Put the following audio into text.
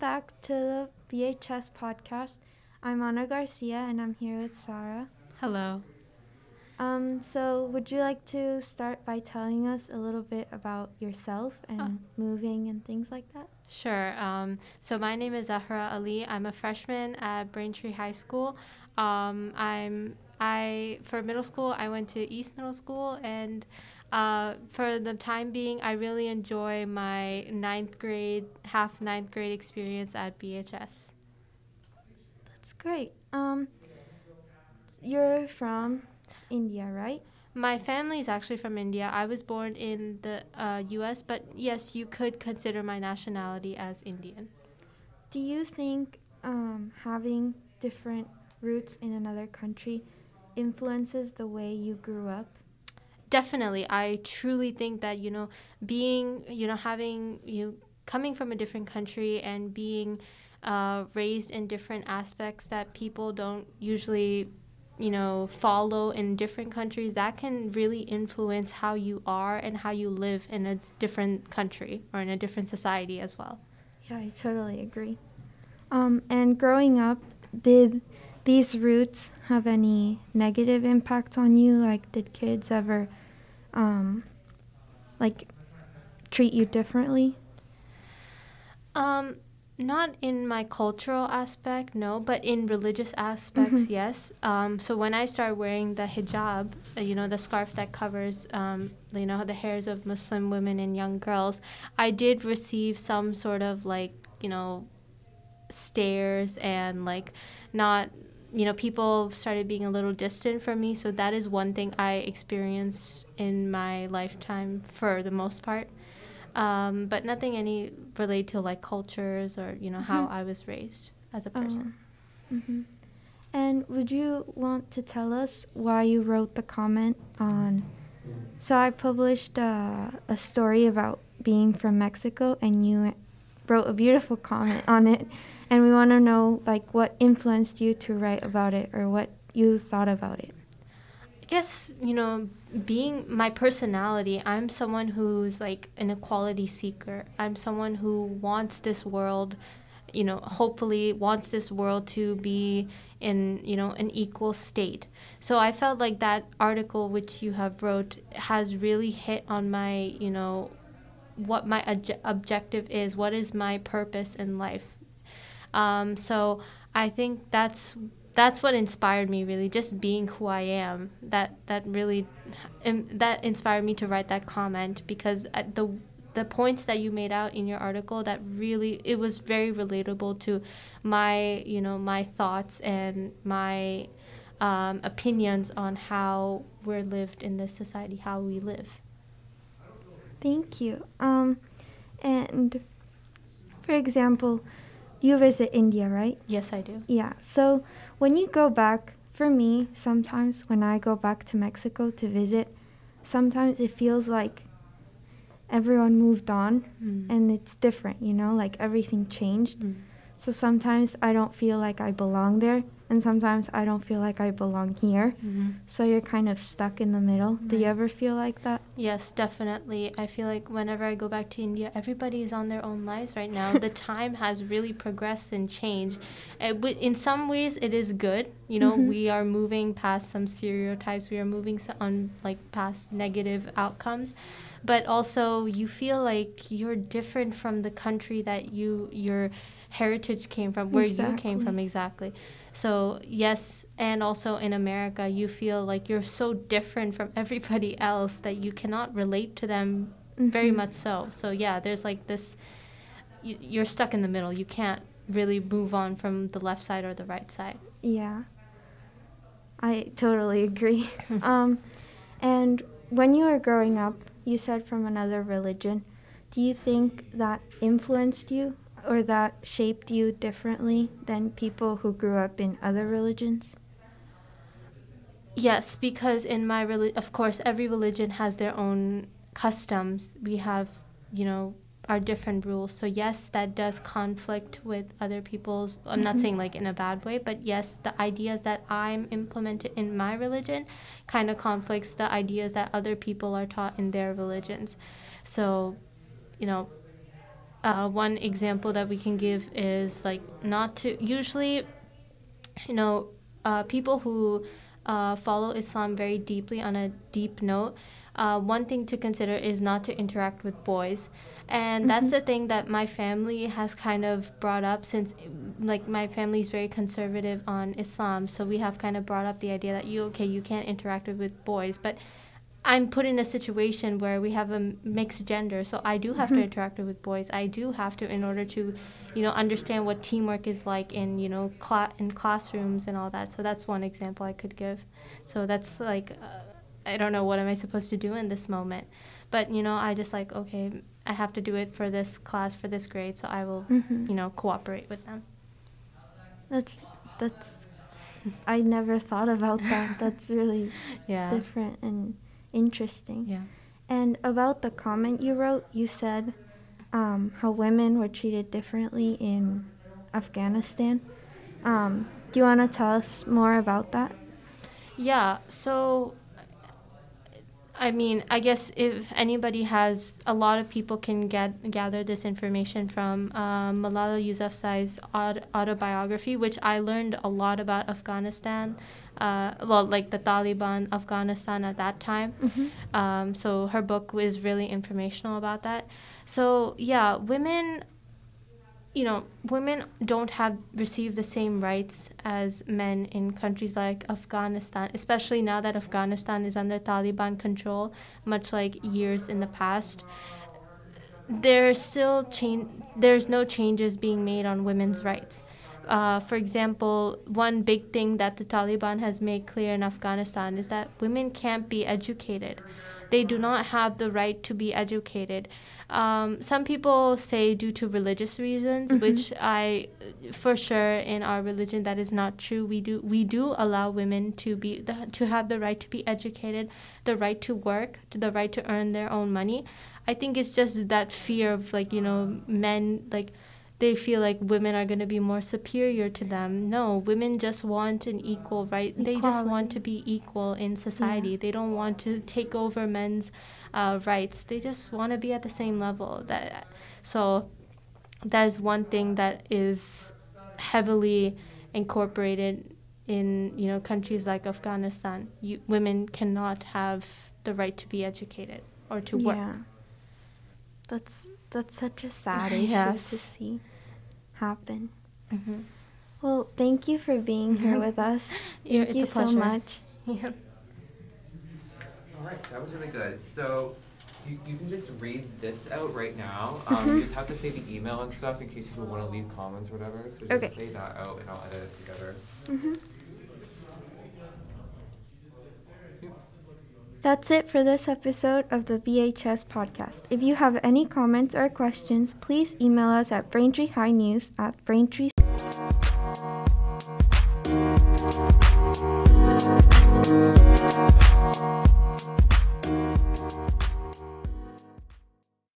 back to the BHS podcast. I'm Ana Garcia and I'm here with Zahra. Hello. Um, so, would you like to start by telling us a little bit about yourself and Oh. moving and things like that? Sure. Um, so my name is Zahra Ali. I'm a freshman at Braintree High School. Um, I'm I for middle school I went to East Middle School and uh, for the time being I really enjoy my ninth grade half ninth grade experience at BHS. That's great. Um, you're from India, right? My family is actually from India. I was born in the uh, U.S., but yes, you could consider my nationality as Indian. Do you think um, having different roots in another country influences the way you grew up? Definitely i truly think that you know being you know having you coming from a different country and being uh, raised in different aspects that people don't usually you know follow in different countries that can really influence how you are and how you live in a different country or in a different society as well Yeah, I totally agree. Um, and growing up, did these roots have any negative impact on you? Like, did kids ever, um, like, treat you differently? Um, not in my cultural aspect, no, but in religious aspects, Mhm. yes. Um, so when I started wearing the hijab, uh, you know, the scarf that covers, um, you know, the hairs of Muslim women and young girls, I did receive some sort of like, you know, stares and like not you know people started being a little distant from me so that is one thing i experienced in my lifetime for the most part um, but nothing any related to like cultures or you know how Mhm. i was raised as a person hmm And would you want to tell us why you wrote the comment on? So I published uh, a story about being from Mexico, and you wrote a beautiful comment on it, and we want to know like what influenced you to write about it, or what you thought about it. I guess, you know, being my personality, I'm someone who's like an equality seeker. I'm someone who wants this world, you know, hopefully wants this world to be in, you know, an equal state. So I felt like that article which you have wrote has really hit on my, you know, what my obje- objective is, what is my purpose in life. Um, so I think that's that's what inspired me really, just being who I am. That that really that inspired me to write that comment because at the the points that you made out in your article that really it was very relatable to my you know my thoughts and my um, opinions on how we're lived in this society, how we live. Thank you. Um, and for example, you visit India, right? Yes, I do. Yeah. So when you go back, for me, sometimes when I go back to Mexico to visit, sometimes it feels like everyone moved on Mm. and it's different, you know, like everything changed. Mm. So sometimes I don't feel like I belong there, and sometimes I don't feel like I belong here. Mhm. So you're kind of stuck in the middle. Do you ever feel like that? Yes, definitely. I feel like whenever I go back to India, everybody is on their own lives right now. the time has really progressed and changed. Uh, wi- in some ways, it is good. You know, Mhm. we are moving past some stereotypes. We are moving on like past negative outcomes, but also you feel like you're different from the country that you your heritage came from, where you came from exactly. So yes, and also in America, you feel like you're so different from everybody else that you cannot relate to them very Mhm. much so. So yeah, there's like this. You, you're stuck in the middle. You can't really move on from the left side or the right side. Yeah. I totally agree. um, and when you were growing up, you said from another religion. Do you think that influenced you or that shaped you differently than people who grew up in other religions? Yes, because in my religion, of course, every religion has their own customs. We have, you know, our different rules. So yes, that does conflict with other people's. I'm not Mhm. saying like in a bad way, but yes, the ideas that I'm implemented in my religion kind of conflicts the ideas that other people are taught in their religions. So, you know, uh, one example that we can give is like not to usually, you know, uh, people who uh, follow Islam very deeply on a deep note. Uh, one thing to consider is not to interact with boys and mm-hmm. that's the thing that my family has kind of brought up since like my family is very conservative on islam so we have kind of brought up the idea that you okay you can't interact with boys but i'm put in a situation where we have a mixed gender so i do have mm-hmm. to interact with boys i do have to in order to you know understand what teamwork is like in you know cl- in classrooms and all that so that's one example i could give so that's like uh, i don't know what am i supposed to do in this moment but you know i just like okay I have to do it for this class for this grade, so I will, mm-hmm. you know, cooperate with them. That's that's I never thought about that. That's really yeah. different and interesting. Yeah. And about the comment you wrote, you said um, how women were treated differently in Afghanistan. Um, do you want to tell us more about that? Yeah. So I mean, I guess if anybody has, a lot of people can get gather this information from um, Malala Yousafzai's autobiography, which I learned a lot about Afghanistan. Uh, well, like the Taliban Afghanistan at that time. Mm-hmm. Um, so her book was really informational about that. So yeah, women you know, women don't have received the same rights as men in countries like Afghanistan, especially now that Afghanistan is under Taliban control, much like years in the past. There's still change. There's no changes being made on women's rights. Uh, for example, one big thing that the Taliban has made clear in Afghanistan is that women can't be educated. They do not have the right to be educated. Um, some people say due to religious reasons, mm-hmm. which I, for sure, in our religion that is not true. We do we do allow women to be the, to have the right to be educated, the right to work, to the right to earn their own money. I think it's just that fear of like you know men like they feel like women are going to be more superior to them. No, women just want an equal right. Equality. They just want to be equal in society. Yeah. They don't want to take over men's uh, rights. They just want to be at the same level. That so that is one thing that is heavily incorporated in you know countries like Afghanistan. You, women cannot have the right to be educated or to work. Yeah. That's that's such a sad issue yes. to see happen. Mm-hmm. Well, thank you for being here with us. Thank you so much. Yeah. All right, that was really good. So you, you can just read this out right now. Um, mm-hmm. You just have to say the email and stuff in case people want to leave comments or whatever. So just okay. say that out and I'll edit it together. Mm-hmm. That's it for this episode of the BHS podcast. If you have any comments or questions, please email us at Braintree at Braintree.